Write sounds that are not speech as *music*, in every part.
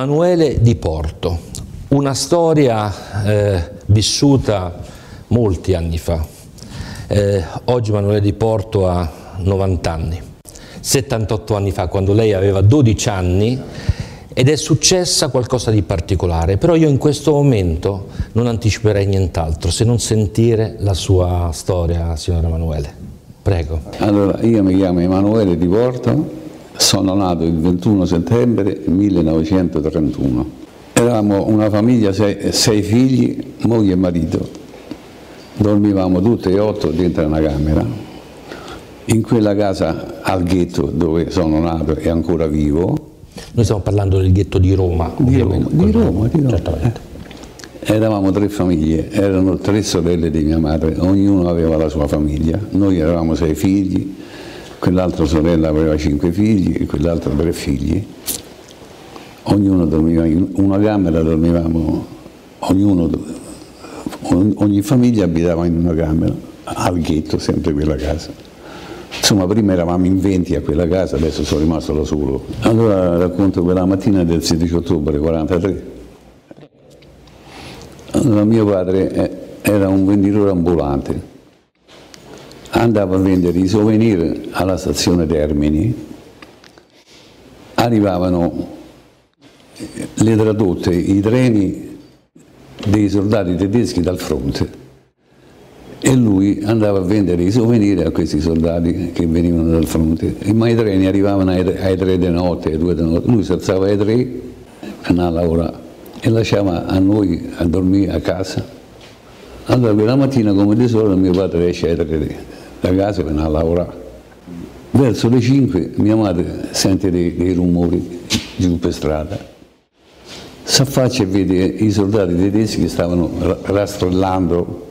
Emanuele di Porto, una storia eh, vissuta molti anni fa. Eh, oggi Emanuele di Porto ha 90 anni, 78 anni fa, quando lei aveva 12 anni, ed è successa qualcosa di particolare, però io in questo momento non anticiperei nient'altro se non sentire la sua storia, signora Emanuele. Prego. Allora, io mi chiamo Emanuele Di Porto, sono nato il 21 settembre 1931. Eravamo una famiglia, sei, sei figli, moglie e marito. Dormivamo tutte e otto dentro una camera. In quella casa al ghetto dove sono nato e ancora vivo. Noi stiamo parlando del ghetto di Roma, Di Roma, di Roma, di Roma. Certamente. Eravamo tre famiglie, erano tre sorelle di mia madre, ognuno aveva la sua famiglia. Noi eravamo sei figli, quell'altra sorella aveva cinque figli e quell'altra tre figli. Ognuno dormiva in una camera, dormivamo, ognuno, ogni, famiglia abitava in una camera, al ghetto, sempre quella casa. Insomma, prima eravamo in 20 a quella casa, adesso sono rimasto da solo. Allora racconto quella mattina del 16 ottobre 43. Allora, mio padre eh, era un venditore ambulante, andava a vendere i souvenir alla stazione Termini, arrivavano le tradotte, i treni dei soldati tedeschi dal fronte. E lui andava a vendere i souvenir a questi soldati che venivano dal fronte, ma i treni arrivavano ai, ai tre di notte, ai due di notte, lui si alzava ai tre per andare a lavorare e lasciava a noi a dormire a casa. Allora quella mattina come di solito mio padre esce alle tre da casa per andare a lavorare. Verso le 5 mia madre sente dei, dei rumori giù per strada. Si affaccia e vede i soldati tedeschi che stavano ra- rastrellando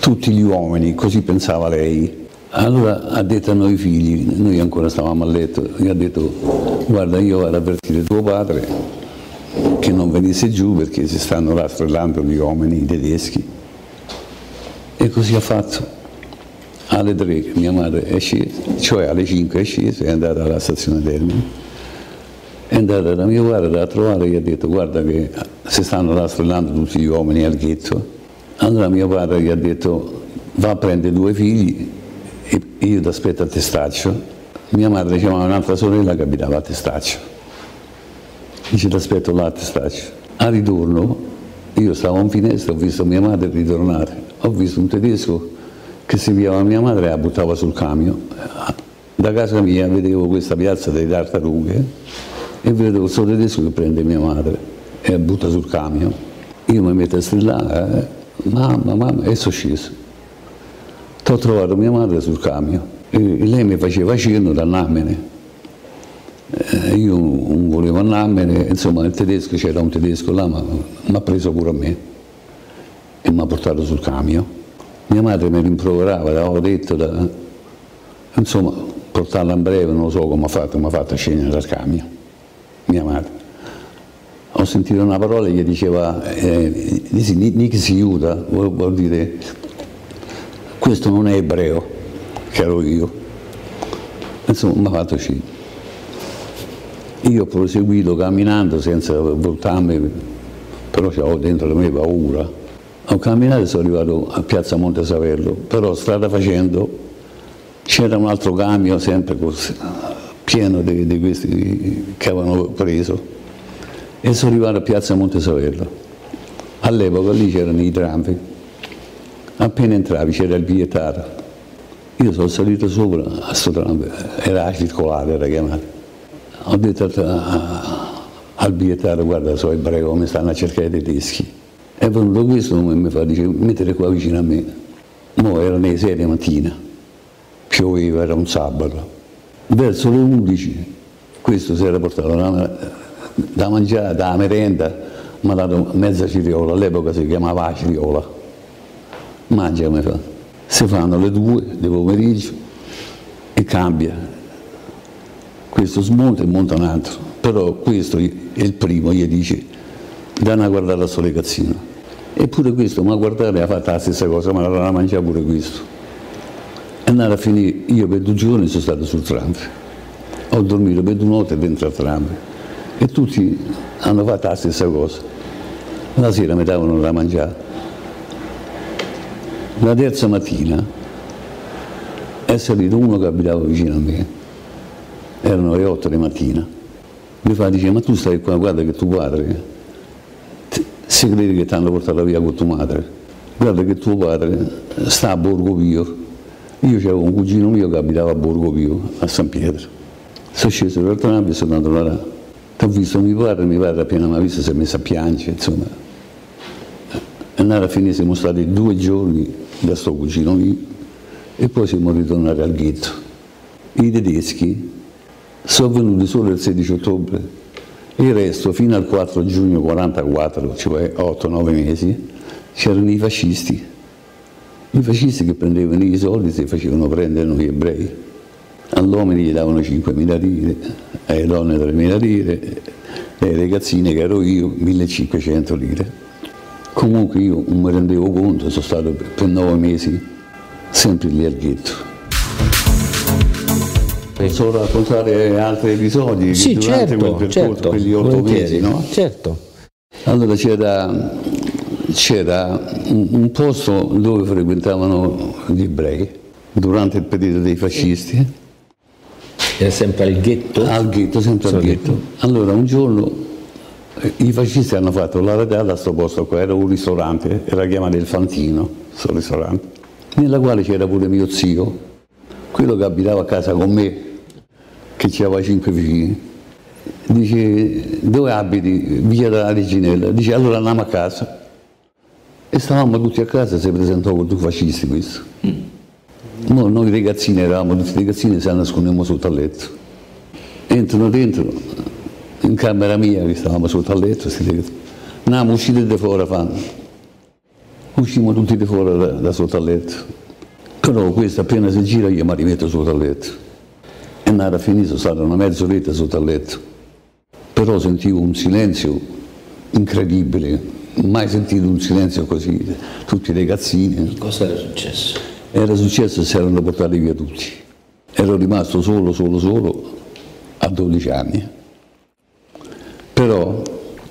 tutti gli uomini, così pensava lei. Allora ha detto a noi figli, noi ancora stavamo a letto, gli ha detto guarda io vado ad avvertire tuo padre che non venisse giù perché si stanno rastrellando gli uomini tedeschi. E così ha fatto. Alle tre che mia madre è scesa, cioè alle 5 è scesa è andata alla stazione Termini. È andata da mio padre a trovare e gli ha detto guarda che si stanno rastrellando tutti gli uomini al ghetto. Allora mio padre gli ha detto va a prendere due figli e io ti aspetto a Testaccio. Mia madre chiamava un'altra sorella che abitava a Testaccio. Dice ti aspetto là a Testaccio. A ritorno io stavo in finestra, ho visto mia madre ritornare, ho visto un tedesco che seguiva mia madre e la buttava sul camion. Da casa mia vedevo questa piazza delle tartarughe e vedo questo tedesco che prende mia madre e la butta sul camion. Io mi metto a strillare, eh, mamma, mamma, e sono sceso. Ho trovato mia madre sul camion e lei mi faceva cenno da andarmene. Eh, io non volevo andarmene, insomma il tedesco, c'era un tedesco là, ma mi ha preso pure a me e mi ha portato sul camion. Mia madre mi rimproverava, l'avevo detto, da, insomma, portarla in breve, non lo so come ha fatto, mi ha fatto scendere dal camion, mia madre. Ho sentito una parola che diceva, eh, Nick si aiuta, vuol, dire, questo non è ebreo, che ero io. Insomma, mi ha fatto scendere. Io ho proseguito camminando senza voltarmi, però avevo dentro la mia paura. Ho camminato e sono arrivato a Piazza Monte Savello, però strada facendo c'era un altro camion sempre pieno di, di questi che avevano preso e sono arrivato a Piazza Monte Savello. All'epoca lì c'erano i trampi, appena entravi c'era il bigliettario. Io sono salito sopra a questo tram, era circolare, era chiamato ho detto al bigliettario guarda sono ebreo mi stanno a cercare i tedeschi è venuto questo e mi fa? Dice mettete qua vicino a me. Mo erano le 6 di mattina pioveva era un sabato. Verso le 11 questo si era portato da, da mangiare da merenda mi ha dato mezza ciriola all'epoca si chiamava ciriola mangia mi fa. Si fanno le due di pomeriggio e cambia. Questo smonta e monta un altro, però questo è il primo, gli dice, danno a guardare la sua legazione. Eppure questo, ma guardare ha fatto la stessa cosa, ma l'ha mangiato pure questo. È andato a finire, io per due giorni sono stato sul tram, ho dormito per due notti dentro al tram E tutti hanno fatto la stessa cosa. La sera mi davano da mangiare. La terza mattina è salito uno che abitava vicino a me, erano le otto di mattina. Mi fa, dice, ma tu stai qua, guarda che tuo padre, si crede che ti hanno portato via con tua madre, guarda che tuo padre sta a Borgo Pio. Io avevo un cugino mio che abitava a Borgo Pio, a San Pietro. Sono sceso dal tram e sono andato là. Ho visto mio padre, mio padre appena mi ha visto si è messo a piangere, insomma. E alla fine siamo stati due giorni da sto cugino mio e poi siamo ritornati al ghetto. I tedeschi sono venuti solo il 16 ottobre, il resto fino al 4 giugno 44, cioè 8-9 mesi, c'erano i fascisti. I fascisti che prendevano i soldi si facevano prendere noi ebrei. All'uomo gli davano 5.000 lire, alle donne 3.000 lire, ai ragazzine che ero io 1.500 lire. Comunque io non mi rendevo conto, sono stato per nove mesi sempre lì al ghetto. Posso raccontare altri episodi Sì, durante certo, quel percorso, certo, quegli otto volentieri. mesi, no? Certo. Allora c'era, c'era un, un posto dove frequentavano gli ebrei durante il periodo dei fascisti, Era sempre al ghetto? al ghetto, sempre al ghetto. Allora un giorno eh, i fascisti hanno fatto la radata a questo posto qua, era un ristorante, era chiamato il Fantino, questo ristorante, nella quale c'era pure mio zio, quello che abitava a casa con me, che aveva cinque vicini. Dice, dove abiti? Via della Reginella. Dice, allora andiamo a casa. E stavamo tutti a casa, si presentò con due fascisti questo. Mo noi ragazzini eravamo tutti ragazzini e si nascondemmo sotto al letto. Entrano dentro, in camera mia, che stavamo sotto al letto, sti ragazzini. Andiamo, uscite di fuori, fanno. Uscimmo tutti di fuori da, da sotto al letto. Però questo appena si gira io mi rimetto sotto al letto. E andata a finire, sono stata una mezz'oretta sotto al letto. Però sentivo un silenzio incredibile, mai sentito un silenzio così, tutti i ragazzini. Cosa era successo? Era successo e si erano portati via tutti. Ero rimasto solo, solo, solo a 12 anni. Però,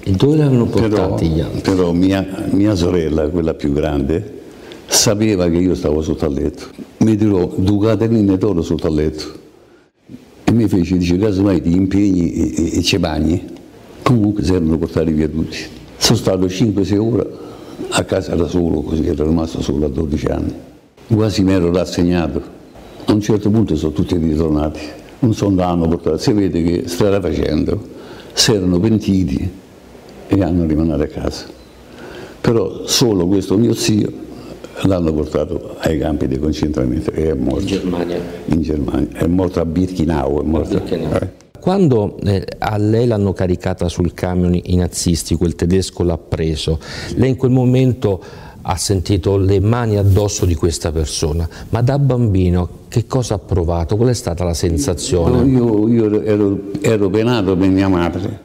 E dove l'avevano però, portati gli altri? però mia, mia sorella, quella più grande, sapeva che io stavo sotto al letto. Mi tirò due catenine d'oro sotto al letto e mi fece, dice, casomai ti impegni e, e, e ci bagni. Comunque si erano portati via tutti. Sono stato 5-6 ore a casa da solo, così ero rimasto solo a 12 anni. Quasi mi ero rassegnato. A un certo punto sono tutti ritornati. Non so dove hanno portato. Si vede che strada facendo si erano pentiti e hanno rimandato a casa. Però solo questo mio zio l'hanno portato ai campi di concentramento e è morto Germania. in Germania. È morto a Birkenau. È morto, Birkenau. eh. Quando eh, a lei l'hanno caricata sul camion i nazisti, quel tedesco l'ha preso, lei in quel momento ha sentito le mani addosso di questa persona, ma da bambino che cosa ha provato? Qual è stata la sensazione? Io, io ero, ero penato per mia madre.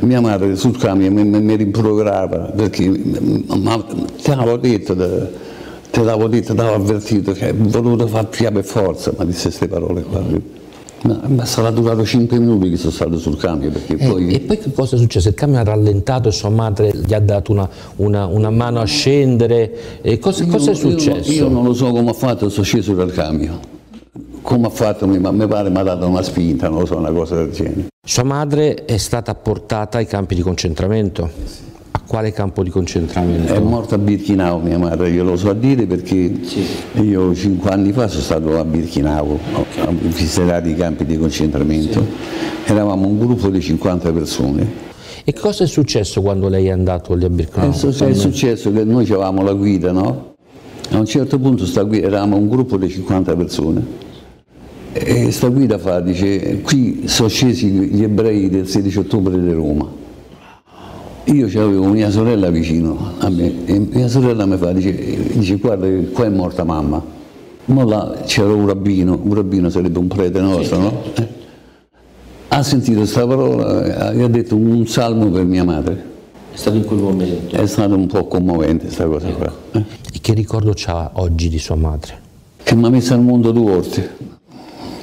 Mia madre sul camion mi, mi, mi rimproverava perché ma, te l'avevo detto, te, te l'avevo detto, te l'avevo avvertito, che ho voluto far via per forza, ma disse queste parole qua. Ma, ma sarà durato 5 minuti che sono stato sul camion perché Eh, poi... e poi che cosa è successo? Il camion ha rallentato e sua madre gli ha dato una, una- una mano a scendere. E cosa, cosa è Io- io- successo? Io, non lo so come ha fatto, sono sceso dal camion. Come ha fatto, mi, mi pare mi ha dato una spinta, non lo so, una cosa del genere. Sua madre è stata portata ai campi di concentramento. A quale campo di concentramento? È morta a Birkenau mia madre, io lo so a dire perché io cinque anni fa sono stato a Birkenau a visitare i campi di concentramento. Eravamo un gruppo di 50 persone. E cosa è successo quando lei è andato lì a Birkenau? È, su- è successo che noi avevamo la guida, no? A un certo punto sta guida, eravamo un gruppo di 50 persone. E sta guida fa, dice, qui sono scesi gli ebrei del 16 ottobre di Roma. Io avevo mia sorella vicino a me e mia sorella mi fa, dice, dice guarda che qua è morta mamma. Ma là c'era un rabbino, un rabbino sarebbe un prete nostro, no? Eh. Ha sentito questa parola e ha detto un salmo per mia madre. È stato in quel momento. È stato un po' commovente questa cosa qua. eh. E che ricordo c'ha oggi di sua madre? Che mi ha messo al mondo due volte.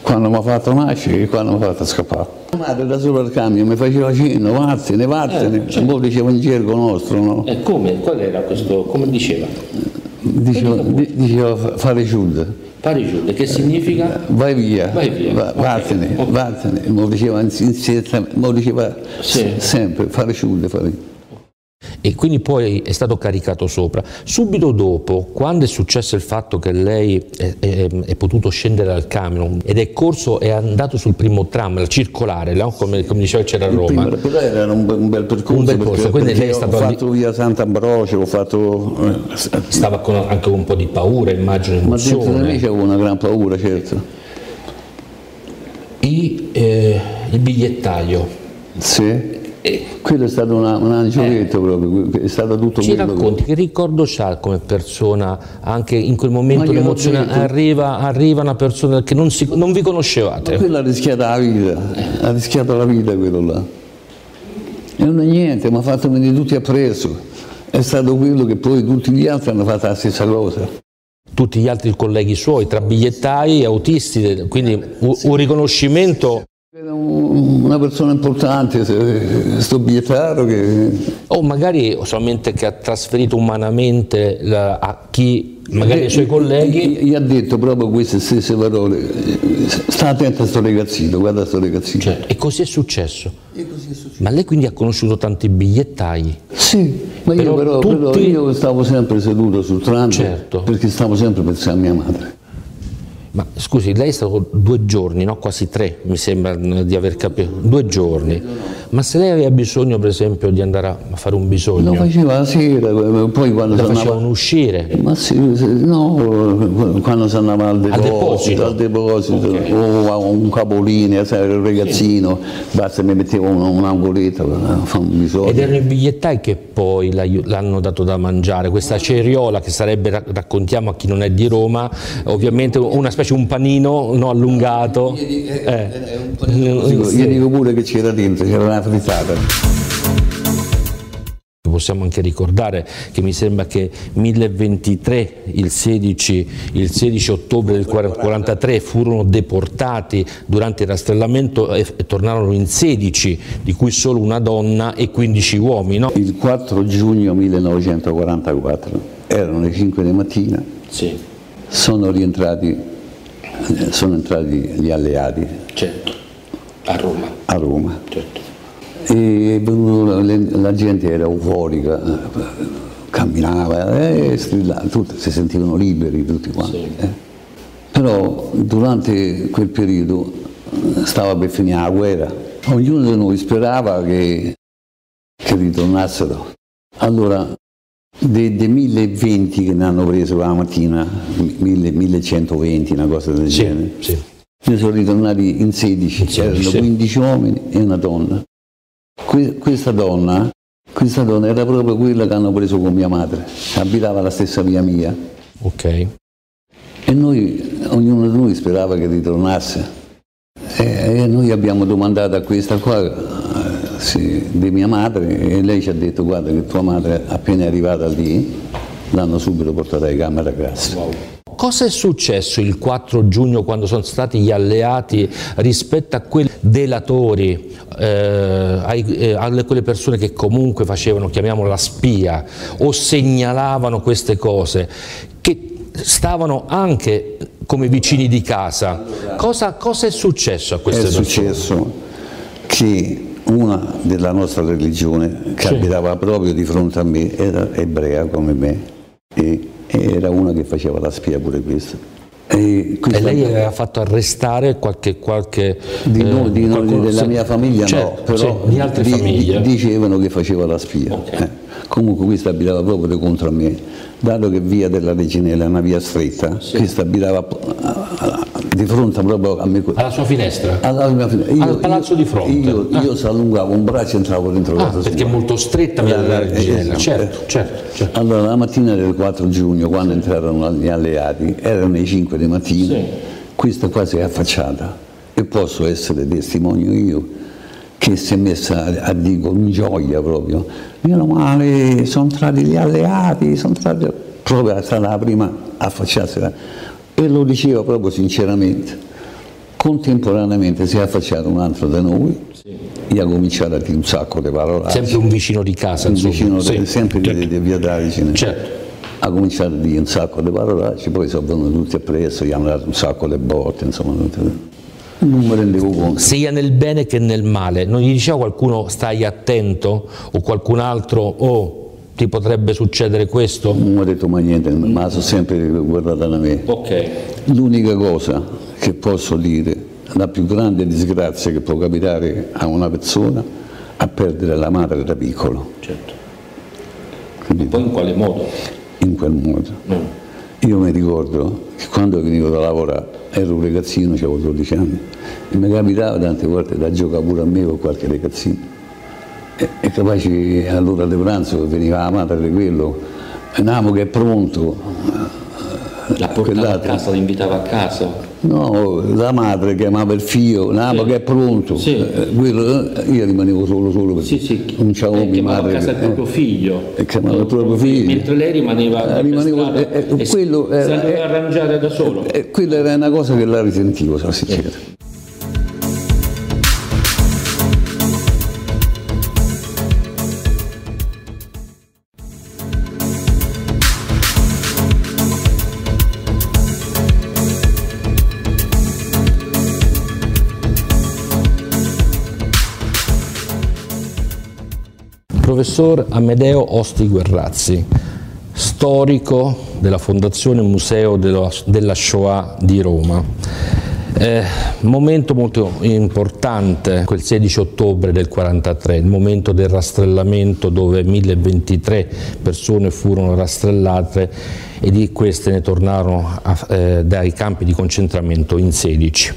Quando mi ha fatto nascere e quando mi ha fatto scappare. La madre da sopra al cambio mi faceva cenno, vattene, vattene, Eh, certo. poi diceva in gergo nostro, no? E come? Qual era questo? Come diceva? Diceva, di- diceva fa- fare ciuda. Parigiude, che significa? Vai via, Vai via, va- ok, vattene, ok. vattene, me lo diceva, in- in- me lo diceva Sì. sempre, fare ciude, fare... E quindi poi è stato caricato sopra. Subito dopo, quando è successo il fatto che lei è, è- è potuto scendere dal camion ed è corso, è andato sul primo tram, la circolare, no? come, come diceva c'era a Roma. Prima, però era un, un bel percorso, Un bel percorso, perché, quindi perché lei è ho stato fatto via Sant'Ambrogio, ho fatto... eh, Stava con anche un po' di paura, immagino, ma dentro di me emozione. c'avevo una gran paura, certo. I, eh, il bigliettaio. Sì. E Quello è stato una- un angioletto proprio, è stato tutto Eh. ci racconti che ricordo c'ha come persona anche in quel momento Ma l'emozione arriva, arriva una persona che non, si- non vi conoscevate Quello ha rischiato la vita, ha rischiato la vita quello là. E non è niente, mi ha fatto venire tutti appresso. È stato quello che poi tutti gli altri hanno fatto la stessa cosa. tutti gli altri colleghi suoi tra bigliettai e autisti quindi un, un riconoscimento una persona importante, sto bigliettario che o magari solamente che ha trasferito umanamente la- a chi magari ai suoi colleghi Gli, ha detto proprio queste stesse parole. Sta attento a sto ragazzino, guarda sto ragazzino. Cioè, e così è successo ma lei quindi ha conosciuto tanti bigliettai Sì, ma io Però però, però tutti- io stavo sempre seduto sul tram Certo. perché stavo sempre pensando a mia madre. Ma scusi, lei è stato due giorni, no? quasi tre, mi sembra eh, di aver capito, due giorni. Ma se lei aveva bisogno, per esempio, di andare a fare un bisogno, Lo faceva la sera, poi quando si andava... uscire. Ma sì, sì, no, quando si andava al deposito, al deposito, Ok. o a un capolinea, sai, il ragazzino, basta mi mettevo un, un angoletto per fare un bisogno. Ed erano i bigliettai che poi l'hanno dato da mangiare, questa ceriola che sarebbe, ra- raccontiamo a chi non è di Roma, ovviamente una specie un panino no, allungato. Eh. Dico, Sì. Io dico pure che c'era dentro, c'era una frittata. Possiamo anche ricordare che mi sembra che 1023, il 16, il 16 ottobre del 1943, furono deportati durante il rastrellamento e, e tornarono in 16, di cui solo una donna e 15 uomini. No? Il 4 giugno 1944, erano le 5 di mattina, Sì, sono rientrati, eh, sono entrati gli alleati certo, a Roma, a Roma. certo. E la gente era euforica, camminava, eh, strillava, tutti si sentivano liberi tutti quanti. Sì. eh. Però durante quel periodo eh, stava per finire la guerra, ognuno di noi sperava che, che ritornassero. Allora, dei, dei 1020 che ne hanno preso la mattina, 1000 1120, una cosa del Sì, genere, sì. ne sono ritornati in 16, In 16, erano sì. 15 uomini e una donna. Que- questa donna, questa donna era proprio quella che hanno preso con mia madre, abitava la stessa via mia Ok. e noi, ognuno di noi sperava che ritornasse. E, e noi abbiamo domandato a questa qua sì, di mia madre e lei ci ha detto guarda che tua madre appena è arrivata lì l'hanno subito portata in camera gas. Cosa è successo il 4 giugno quando sono stati gli alleati rispetto a quei delatori, eh, ai- eh, alle quelle persone che comunque facevano, chiamiamola la spia, o segnalavano queste cose, che stavano anche come vicini di casa? Cosa, cosa è successo a queste È persone? successo che una della nostra religione, che Sì. abitava proprio di fronte a me, era ebrea come me e, e era una che faceva la spia pure questa. E, E lei aveva fatto arrestare qualche... qualche di noi, eh, di noi, qualcuno- della sì. mia famiglia Certo, no, però sì, di altre di- famiglie. di- dicevano che faceva la spia. Ok. Eh. Comunque questa abitava proprio contro me, dato che via della Reginella è una via stretta, questa abitava di fronte proprio a me. Alla sua finestra? Alla mia fine- Al palazzo di fronte? Io, Ah. io si allungavo un braccio e entravo dentro Ah, perché è molto stretta via della Eh, Reginella. eh, Certo, eh. certo, certo. Allora, la mattina del 4 giugno, quando entrarono gli alleati, erano le 5 di mattina, Sì. questa qua si è affacciata e posso essere testimonio io che si è messa a, dico in gioia proprio. Meno male, sono entrati gli alleati, sono entrati... Proprio è stata la prima a affacciarsi e lo diceva proprio sinceramente. contemporaneamente si è affacciato un altro da noi, sì. e ha cominciato a dire un sacco di parole. Sempre un vicino di casa, un vicino sì. di, sempre certo. di, di via Davicine. Certo. Ha cominciato a dire un sacco di parolacce, poi sono venuti tutti appresso, gli hanno dato un sacco di botte, insomma. Non mi rendevo conto. Sia nel bene che nel male. Non gli diceva qualcuno stai attento o qualcun altro oh ti potrebbe succedere questo? Non mi ha detto mai niente, ma sono sempre guardata da me. Ok. L'unica cosa che posso dire, la più grande disgrazia che può capitare a una persona è perdere la madre da piccolo. Certo. Capito? Poi in quale modo? In quel modo. Mm. Io mi ricordo che quando venivo da lavorare, ero un ragazzino, avevo 12 anni, e mi capitava tante volte da giocare pure a me con qualche ragazzino. E, e capace all'ora di pranzo veniva la madre di quello, Namo che è pronto. La portava a casa, l'invitava a casa? No, la madre chiamava il figlio, Namo sì. che è pronto. Sì. Eh, quello, eh, io rimanevo solo solo perché sì, sì. non c'avevo eh, mia madre. a casa il proprio figlio. E chiamava il proprio figlio. Mentre lei rimaneva, eh, rimanevo, eh, eh, quello era, si doveva arrangiare da solo. Eh, quella era una cosa che la risentivo, sarà sincero. Professor Amedeo Osti Guerrazzi, storico della Fondazione Museo della Shoah di Roma. Eh, momento molto importante quel 16 ottobre del 43, il momento del rastrellamento dove 1023 persone furono rastrellate e di queste ne tornarono a, eh, dai campi di concentramento in 16,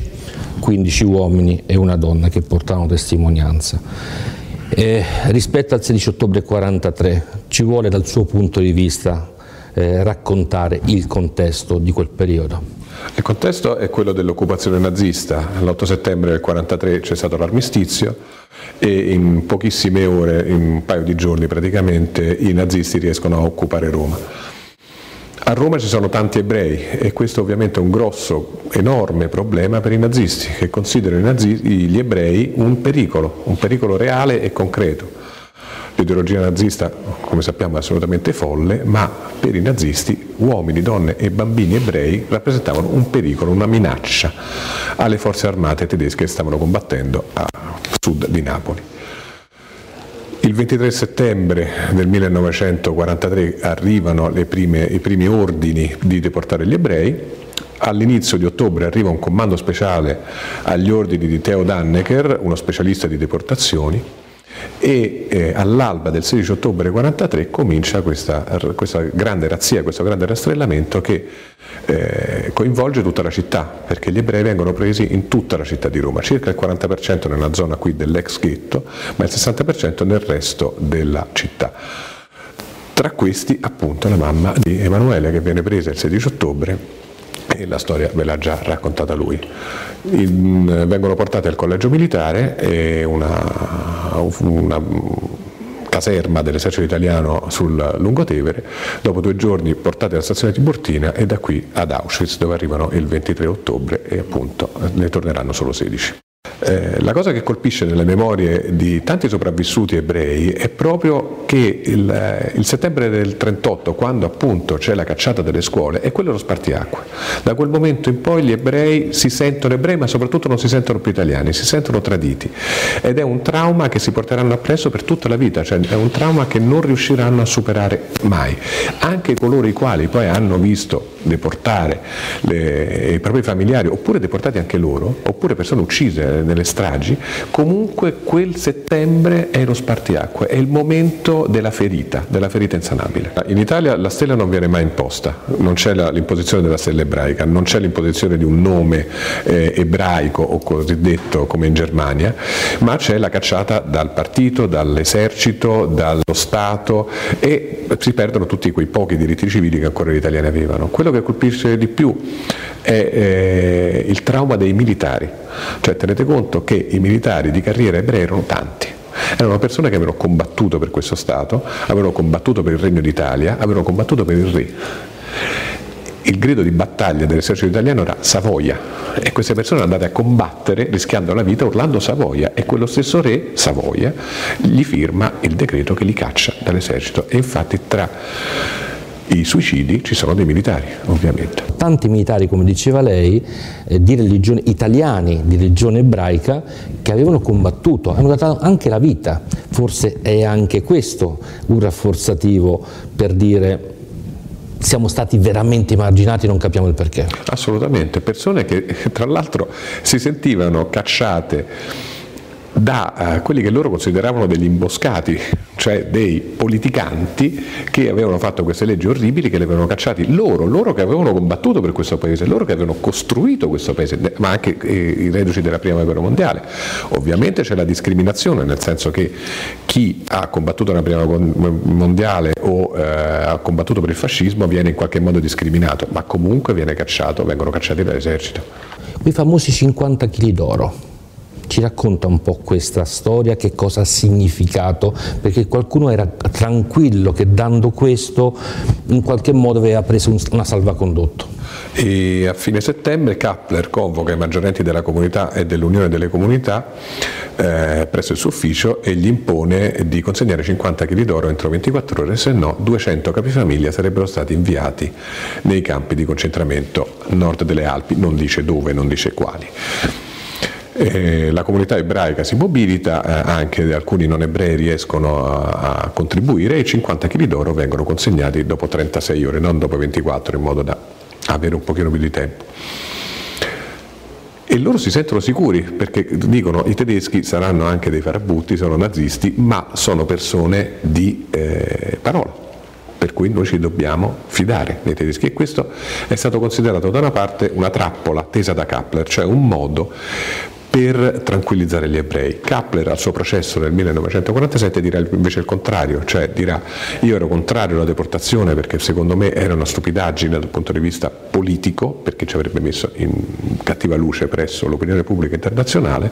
15 uomini e una donna che portavano testimonianza. Eh, rispetto al 16 ottobre 43 ci vuole dal suo punto di vista eh, raccontare il contesto di quel periodo? Il contesto è quello dell'occupazione nazista. L'8 settembre del 1943 c'è stato l'armistizio e in pochissime ore, in un paio di giorni praticamente, i nazisti riescono a occupare Roma. A Roma ci sono tanti ebrei e questo ovviamente è un grosso, enorme problema per i nazisti che considerano gli ebrei un pericolo, un pericolo reale e concreto. L'ideologia nazista, come sappiamo, è assolutamente folle, ma per i nazisti uomini, donne e bambini ebrei rappresentavano un pericolo, una minaccia alle forze armate tedesche che stavano combattendo a sud di Napoli. Il 23 settembre del 1943 arrivano prime, i primi ordini di deportare gli ebrei, all'inizio di ottobre arriva un comando speciale agli ordini di Theo Dannecker, uno specialista di deportazioni, e eh, all'alba del 16 ottobre 1943 comincia questa, questa, grande razzia, questo grande rastrellamento che eh, coinvolge tutta la città, perché gli ebrei vengono presi in tutta la città di Roma, circa il 40% nella zona qui dell'ex ghetto, ma il 60% nel resto della città. Tra questi appunto la mamma di Emanuele che viene presa il 16 ottobre e la storia ve l'ha già raccontata lui. Vengono portate al collegio militare una, una caserma dell'esercito italiano sul Lungotevere, dopo due giorni portate alla stazione Tiburtina e da qui ad Auschwitz dove arrivano il 23 ottobre e appunto ne torneranno solo 16. Eh, la cosa che colpisce nelle memorie di tanti sopravvissuti ebrei è proprio che il, eh, il, settembre del 38, quando appunto c'è la cacciata delle scuole, è quello lo spartiacque. Da quel momento in poi gli ebrei si sentono ebrei, ma soprattutto non si sentono più italiani, si sentono traditi. Ed è un trauma che si porteranno appresso per tutta la vita, cioè è un trauma che non riusciranno a superare mai. Anche coloro i quali poi hanno visto deportare le, i propri familiari, oppure deportati anche loro, oppure persone uccise nelle stragi, comunque quel settembre è lo spartiacque, è il momento della ferita, della ferita insanabile. In Italia la stella non viene mai imposta, non c'è l'imposizione della stella ebraica, non c'è l'imposizione di un nome eh, ebraico o cosiddetto come in Germania, ma c'è la cacciata dal partito, dall'esercito, dallo Stato e si perdono tutti quei pochi diritti civili che ancora gli italiani avevano. Quello che colpisce di più è eh, il trauma dei militari, cioè tenete conto che i militari di carriera ebrei erano tanti. Erano persone che avevano combattuto per questo Stato, avevano combattuto per il Regno d'Italia, avevano combattuto per il Re. Il grido di battaglia dell'esercito italiano era Savoia. E queste persone andate a combattere rischiando la vita urlando Savoia. E quello stesso re Savoia gli firma il decreto che li caccia dall'esercito. E infatti tra i suicidi ci sono dei militari, ovviamente. Tanti militari, come diceva lei, eh, di religione, italiani di religione ebraica che avevano combattuto, hanno dato anche la vita. Forse è anche questo un rafforzativo per dire siamo stati veramente emarginati, non capiamo il perché. Assolutamente, persone che tra l'altro si sentivano cacciate da uh, quelli che loro consideravano degli imboscati, cioè dei politicanti che avevano fatto queste leggi orribili, che le avevano cacciati loro, loro che avevano combattuto per questo paese, loro che avevano costruito questo paese, ma anche eh, i reduci della prima guerra mondiale. Ovviamente c'è la discriminazione, nel senso che chi ha combattuto nella prima guerra mondiale o eh, ha combattuto per il fascismo viene in qualche modo discriminato, ma comunque viene cacciato, vengono cacciati dall'esercito. Quei famosi 50 kg d'oro ci racconta un po' questa storia, che cosa ha significato, perché qualcuno era tranquillo che dando questo in qualche modo aveva preso una salvacondotto. E a fine settembre Kappler convoca i maggiorenti della comunità e dell'Unione delle Comunità eh, presso il suo ufficio e gli impone di consegnare 50 kg d'oro entro 24 ore, se no 200 capifamiglia sarebbero stati inviati nei campi di concentramento nord delle Alpi, non dice dove, non dice quali. Eh, la comunità ebraica si mobilita, eh, anche alcuni non ebrei riescono a, a contribuire e 50 kg d'oro vengono consegnati dopo 36 ore, non dopo 24, in modo da avere un pochino più di tempo. E loro si sentono sicuri perché dicono i tedeschi saranno anche dei farabutti, sono nazisti, ma sono persone di eh, parola per cui noi ci dobbiamo fidare dei tedeschi e questo è stato considerato da una parte una trappola tesa da Kappler, cioè un modo per tranquillizzare gli ebrei. Kappler al suo processo nel 1947 dirà invece il contrario, cioè dirà io ero contrario alla deportazione perché secondo me era una stupidaggine dal punto di vista politico, perché ci avrebbe messo in cattiva luce presso l'opinione pubblica internazionale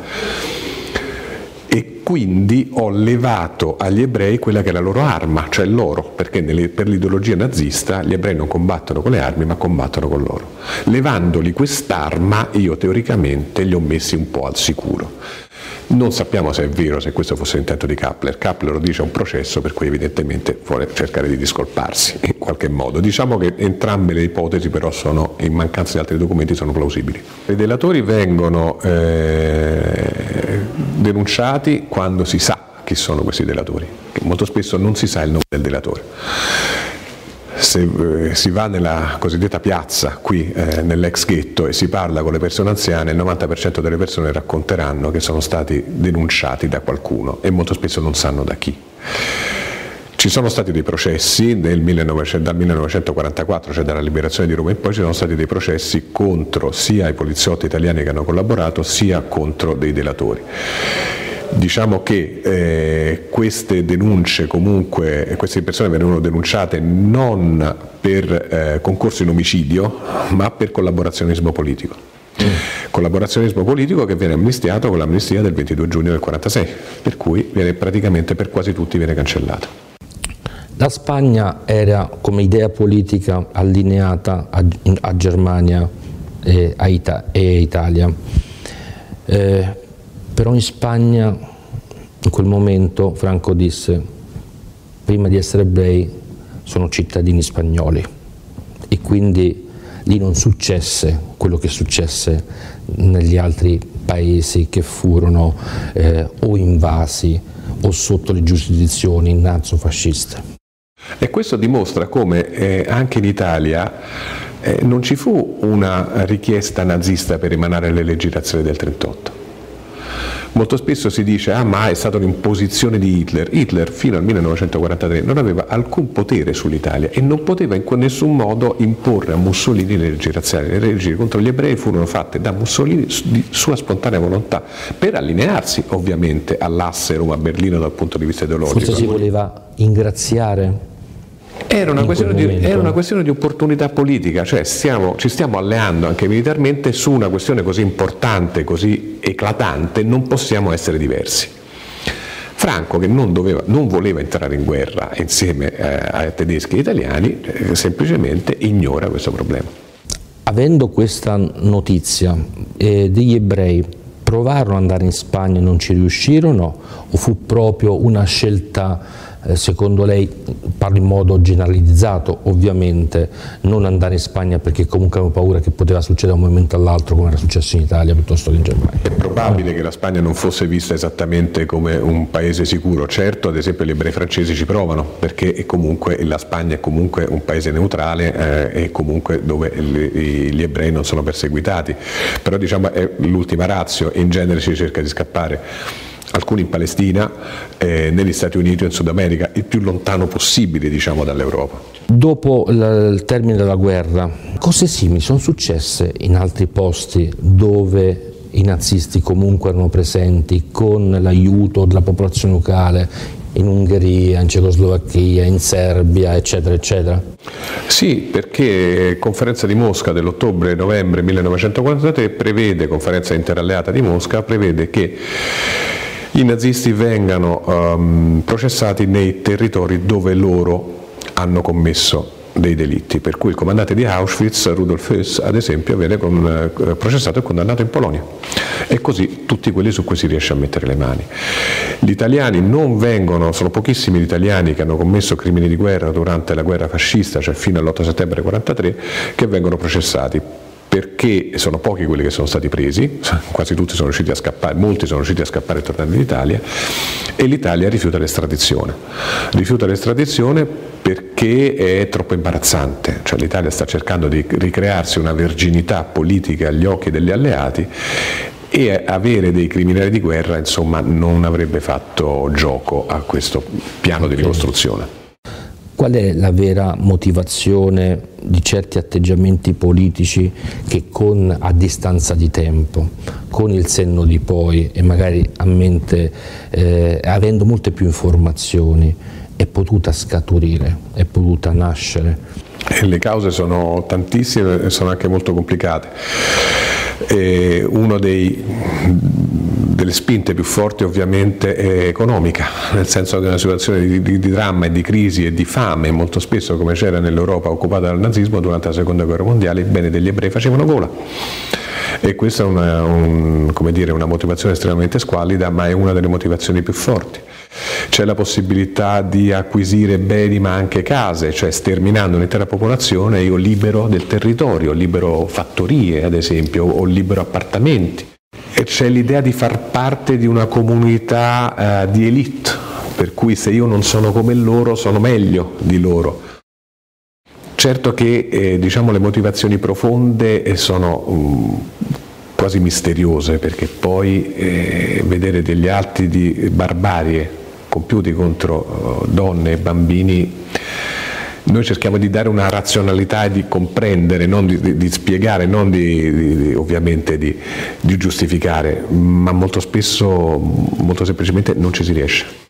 e quindi ho levato agli ebrei quella che è la loro arma, cioè l'oro, perché nelle, per l'ideologia nazista gli ebrei non combattono con le armi ma combattono con l'oro. Levandoli quest'arma io teoricamente li ho messi un po' al sicuro. Non sappiamo se è vero, se questo fosse l'intento di Kappler. Kappler lo dice a un processo per cui evidentemente vuole cercare di discolparsi *laughs* in qualche modo. Diciamo che entrambe le ipotesi però sono, in mancanza di altri documenti, sono plausibili. I delatori vengono eh, denunciati quando si sa chi sono questi delatori, molto spesso non si sa il nome del delatore se eh, si va nella cosiddetta piazza qui eh, nell'ex ghetto e si parla con le persone anziane, il 90% delle persone racconteranno che sono stati denunciati da qualcuno e molto spesso non sanno da chi. Ci sono stati dei processi 1900, dal 1944, cioè dalla liberazione di Roma in poi, ci sono stati dei processi contro sia i poliziotti italiani che hanno collaborato, sia contro dei delatori. Diciamo che eh, queste denunce comunque, queste persone venivano denunciate non per eh, concorso in omicidio, ma per collaborazionismo politico. Collaborazionismo politico che viene amnistiato con l'amnistia del 22 giugno del 46, per cui viene praticamente per quasi tutti viene cancellato. La Spagna era come idea politica allineata a, a Germania e a Ita e Italia. Eh, però in Spagna, in quel momento, Franco disse, prima di essere ebrei sono cittadini spagnoli e quindi lì non successe quello che successe negli altri paesi che furono eh, o invasi o sotto le giurisdizioni nazofasciste. E questo dimostra come eh, anche in Italia eh, non ci fu una richiesta nazista per emanare le leggi razziali del 38 Molto spesso si dice ah ma è stata un'imposizione di Hitler. Hitler fino al 1943 non aveva alcun potere sull'Italia e non poteva in nessun modo imporre a Mussolini le leggi razziali. Le leggi contro gli ebrei furono fatte da Mussolini di sua spontanea volontà per allinearsi ovviamente all'asse Roma-Berlino dal punto di vista ideologico. Forse si voleva ingraziare era una, di, era una, questione di, opportunità politica, cioè stiamo, ci stiamo alleando anche militarmente su una questione così importante, così eclatante, non possiamo essere diversi. Franco, che non, doveva, non voleva entrare in guerra insieme eh, ai tedeschi e italiani, eh, semplicemente ignora questo problema. avendo questa notizia eh, degli ebrei provarono ad andare in Spagna e non ci riuscirono o fu proprio una scelta secondo lei, parlo in modo generalizzato ovviamente, non andare in Spagna perché comunque avevo paura che poteva succedere da un momento all'altro come era successo in Italia piuttosto che in Germania? È probabile che la Spagna non fosse vista esattamente come un paese sicuro, certo ad esempio gli ebrei francesi ci provano perché comunque la Spagna è comunque un paese neutrale eh, e comunque dove gli ebrei non sono perseguitati, però diciamo è l'ultima razio. E in genere si cerca di scappare alcuni in Palestina, eh, negli Stati Uniti e in Sud America, il più lontano possibile diciamo, dall'Europa. Dopo il termine della guerra, cose simili sono successe in altri posti dove i nazisti comunque erano presenti con l'aiuto della popolazione locale, in Ungheria, in Cecoslovacchia, in Serbia, eccetera, eccetera? Sì, perché conferenza di Mosca dell'ottobre-novembre 1943 prevede, conferenza interalleata di Mosca, prevede che i nazisti vengano um, processati nei territori dove loro hanno commesso dei delitti, per cui il comandante di Auschwitz, Rudolf Höss, ad esempio, viene con, eh, processato e condannato in Polonia. E così tutti quelli su cui si riesce a mettere le mani. Gli italiani non vengono, sono pochissimi gli italiani che hanno commesso crimini di guerra durante la guerra fascista, cioè fino all'8 settembre 1943, che vengono processati perché sono pochi quelli che sono stati presi, *laughs* quasi tutti sono riusciti a scappare, molti sono riusciti a scappare e tornare in Italia, e l'Italia rifiuta l'estradizione. Rifiuta l'estradizione perché è troppo imbarazzante, cioè l'Italia sta cercando di ricrearsi una verginità politica agli occhi degli alleati e avere dei criminali di guerra insomma non avrebbe fatto gioco a questo piano di ricostruzione. Qual è la vera motivazione di certi atteggiamenti politici che con, a distanza di tempo, con il senno di poi e magari a mente, eh, avendo molte più informazioni, è potuta scaturire, è potuta nascere? E le cause sono tantissime e sono anche molto complicate. E uno dei delle spinte più forti ovviamente è economica, nel senso che una situazione di, di, di, dramma e di crisi e di fame, molto spesso come c'era nell'Europa occupata dal nazismo durante la seconda guerra mondiale, i beni degli ebrei facevano gola. E questa è una, un, dire, una motivazione estremamente squallida, ma è una delle motivazioni più forti. C'è la possibilità di acquisire beni ma anche case, cioè sterminando un'intera popolazione io libero del territorio, libero fattorie ad esempio, o libero appartamenti c'è l'idea di far parte di una comunità eh, di elite, per cui se io non sono come loro sono meglio di loro. Certo che eh, diciamo, le motivazioni profonde eh, sono um, quasi misteriose perché poi eh, vedere degli atti di barbarie compiuti contro uh, donne e bambini noi cerchiamo di dare una razionalità e di comprendere, non di, di, di spiegare, non di, ovviamente di, giustificare, ma molto spesso, molto semplicemente non ci si riesce.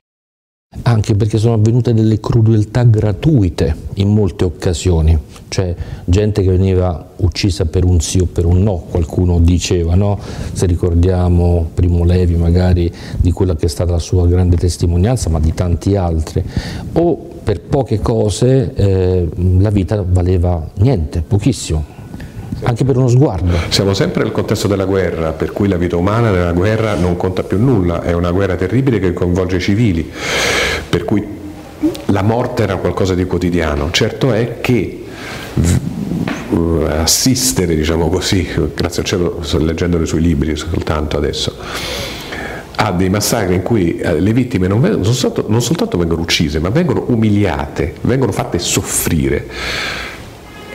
Anche perché sono avvenute delle crudeltà gratuite in molte occasioni, cioè gente che veniva uccisa per un sì o per un no, qualcuno diceva, no? se ricordiamo Primo Levi magari di quella che è stata la sua grande testimonianza, ma di tanti altri, o per poche cose eh, la vita valeva niente, pochissimo, anche per uno sguardo. Siamo sempre nel contesto della guerra, per cui la vita umana nella guerra non conta più nulla, è una guerra terribile che coinvolge i civili, per cui la morte era qualcosa di quotidiano. Certo è che assistere, diciamo così, grazie al cielo sto leggendo i suoi libri soltanto adesso, a dei massacri in cui eh, le vittime non, vengono, non, soltanto, non soltanto vengono uccise, ma vengono umiliate, vengono fatte soffrire.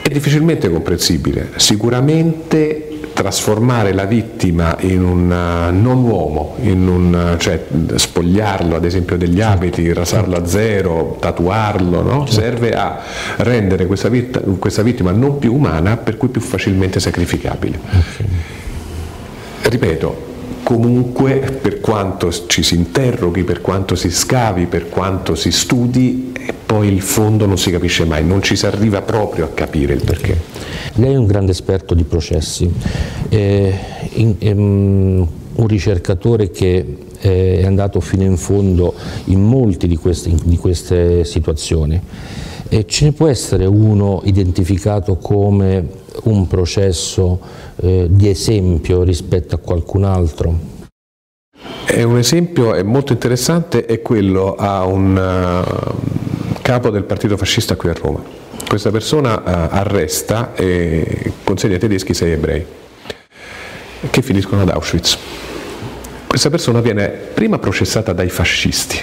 È difficilmente comprensibile. Sicuramente trasformare la vittima in un uh, non uomo, un, uh, cioè spogliarlo ad esempio degli abiti, rasarlo a zero, tatuarlo, no? serve a rendere questa, vita, questa, vittima non più umana, per cui più facilmente sacrificabile. Ripeto, comunque per quanto ci si interroghi, per quanto si scavi, per quanto si studi, poi il fondo non si capisce mai, non ci si arriva proprio a capire il perché. Lei è un grande esperto di processi, eh, un ricercatore che eh, è andato fino in fondo in molte di di queste situazioni. E ce ne può essere uno identificato come un processo eh, di esempio rispetto a qualcun altro? È un esempio è molto interessante, è quello a un uh, capo del partito fascista qui a Roma. Questa persona uh, arresta e consegna ai tedeschi sei ebrei che finiscono ad Auschwitz. Questa persona viene prima processata dai fascisti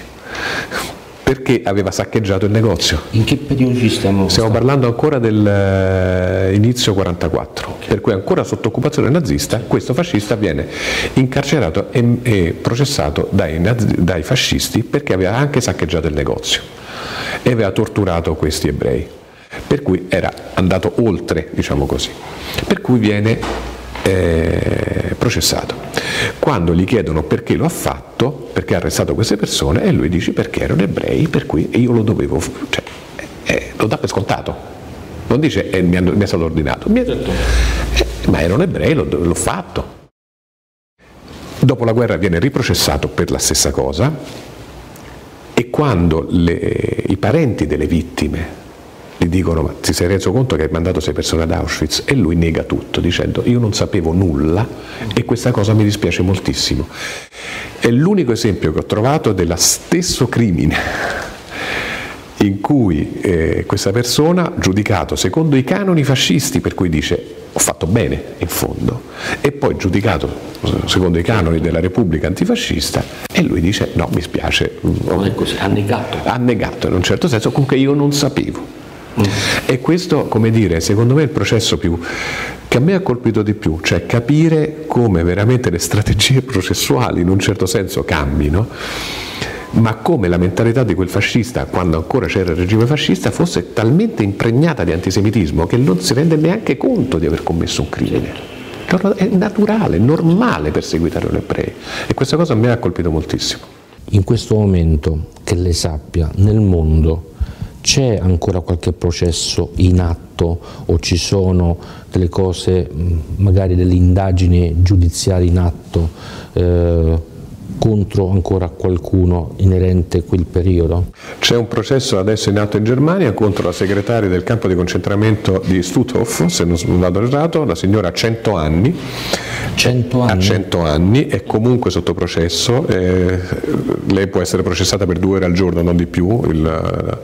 perché aveva saccheggiato il negozio. In che periodo ci stiamo? Stiamo parlando ancora dell'inizio eh, 44, okay. per cui ancora sotto occupazione nazista questo fascista viene incarcerato e, e processato dai, dai fascisti perché aveva anche saccheggiato il negozio e aveva torturato questi ebrei, per cui era andato oltre, diciamo così, per cui viene eh, processato. Quando gli chiedono perché lo ha fatto, perché ha arrestato queste persone, e lui dice perché erano ebrei, per cui io lo dovevo, cioè, eh, lo dà per scontato. Non dice eh, mi, hanno, mi, è stato ordinato, mi è, eh, ma erano ebrei, l'ho, l'ho fatto. Dopo la guerra viene riprocessato per la stessa cosa e quando le, i parenti delle vittime gli dicono ma ti sei reso conto che hai mandato sei persone ad Auschwitz e lui nega tutto dicendo io non sapevo nulla e questa cosa mi dispiace moltissimo. È l'unico esempio che ho trovato dello stesso crimine in cui eh, questa persona, giudicato secondo i canoni fascisti, per cui dice ho fatto bene in fondo, e poi giudicato secondo i canoni della Repubblica antifascista, e lui dice no, mi spiace. Non è così, ha negato. Ha negato in un certo senso, comunque io non sapevo. E questo, come dire, secondo me è il processo più, che a me ha colpito di più, cioè capire come veramente le strategie processuali in un certo senso cambino, ma come la mentalità di quel fascista, quando ancora c'era il regime fascista, fosse talmente impregnata di antisemitismo che non si rende neanche conto di aver commesso un crimine. È naturale, è normale perseguitare un ebrei e questa cosa a me ha colpito moltissimo. In questo momento, che lei sappia, nel mondo c'è ancora qualche processo in atto o ci sono delle cose, magari delle indagini giudiziarie in atto eh, contro ancora qualcuno inerente a quel periodo? C'è un processo adesso in atto in Germania contro la segretaria del campo di concentramento di Stutthof, se non vado errato, la signora ha 100 anni. 100 anni? Ha 100 anni, è comunque sotto processo, eh, lei può essere processata per due ore al giorno, non di più, il,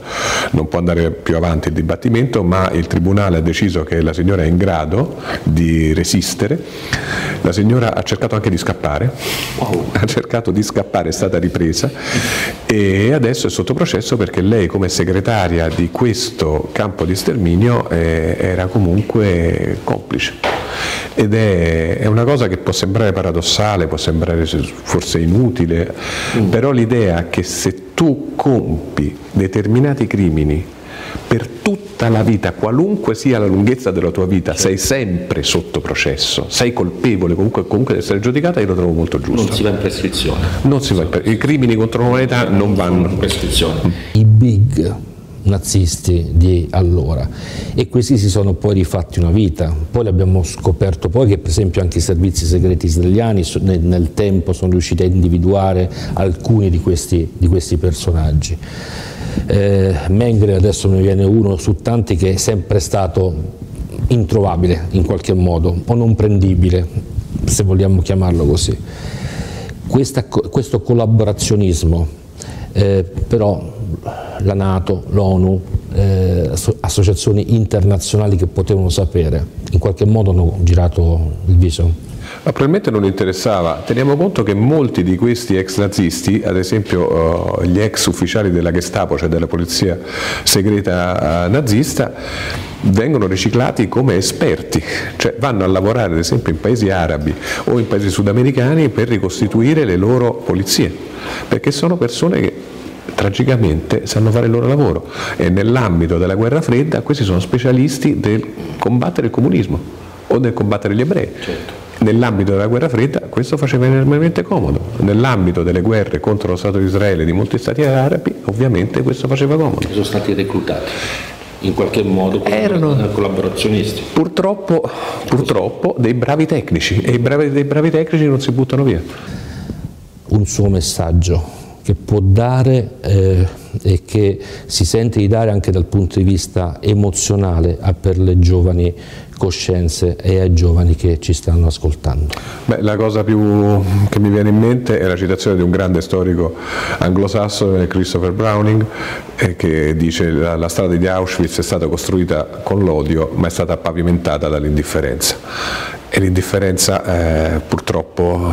non può andare più avanti il dibattimento, ma il Tribunale ha deciso che la signora è in grado di resistere. La signora ha cercato anche di scappare, wow. *laughs* ha cercato cercato di scappare è stata ripresa e adesso è sotto processo perché lei come segretaria di questo campo di sterminio eh, era comunque complice. Ed è, è, una cosa che può sembrare paradossale, può sembrare forse inutile, mm. però l'idea che se tu compi determinati crimini per tutta la vita, qualunque sia la lunghezza della tua vita, certo. sei sempre sotto processo, sei colpevole comunque, comunque di essere giudicata, io lo trovo molto giusto. Non si va in prescrizione. Non si va in prescrizione. I crimini contro l'umanità non vanno in prescrizione. I big nazisti di allora. E questi si sono poi rifatti una vita. Poi abbiamo scoperto poi che per esempio anche i servizi segreti israeliani nel, tempo sono riusciti a individuare alcuni di questi, di questi personaggi. Eh, Mengele adesso mi viene uno su tanti che è sempre stato introvabile in qualche modo o non prendibile se vogliamo chiamarlo così. Questa, questo collaborazionismo eh, però la Nato, l'ONU, eh, associazioni internazionali che potevano sapere, in qualche modo hanno girato il viso? Ma probabilmente non interessava. Teniamo conto che molti di questi ex nazisti, ad esempio uh, gli ex ufficiali della Gestapo, cioè della polizia segreta uh, nazista, vengono riciclati come esperti, cioè vanno a lavorare ad esempio in paesi arabi o in paesi sudamericani per ricostituire le loro polizie, perché sono persone che tragicamente sanno fare il loro lavoro e nell'ambito della guerra fredda questi sono specialisti del combattere il comunismo o del combattere gli ebrei. Certo. Nell'ambito della guerra fredda questo faceva enormemente comodo, nell'ambito delle guerre contro lo Stato di Israele di molti stati arabi ovviamente questo faceva comodo. Sono stati reclutati in qualche modo erano collaborazionisti. Purtroppo, purtroppo dei bravi tecnici e i bravi, dei bravi tecnici non si buttano via. Un suo messaggio che può dare eh, e che si sente di dare anche dal punto di vista emozionale per le giovani coscienze e ai giovani che ci stanno ascoltando? Beh, la cosa più che mi viene in mente è la citazione di un grande storico anglosassone, Christopher Browning, eh, che dice la, la strada di Auschwitz è stata costruita con l'odio ma è stata pavimentata dall'indifferenza e l'indifferenza eh, purtroppo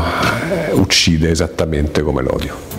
eh, uccide esattamente come l'odio.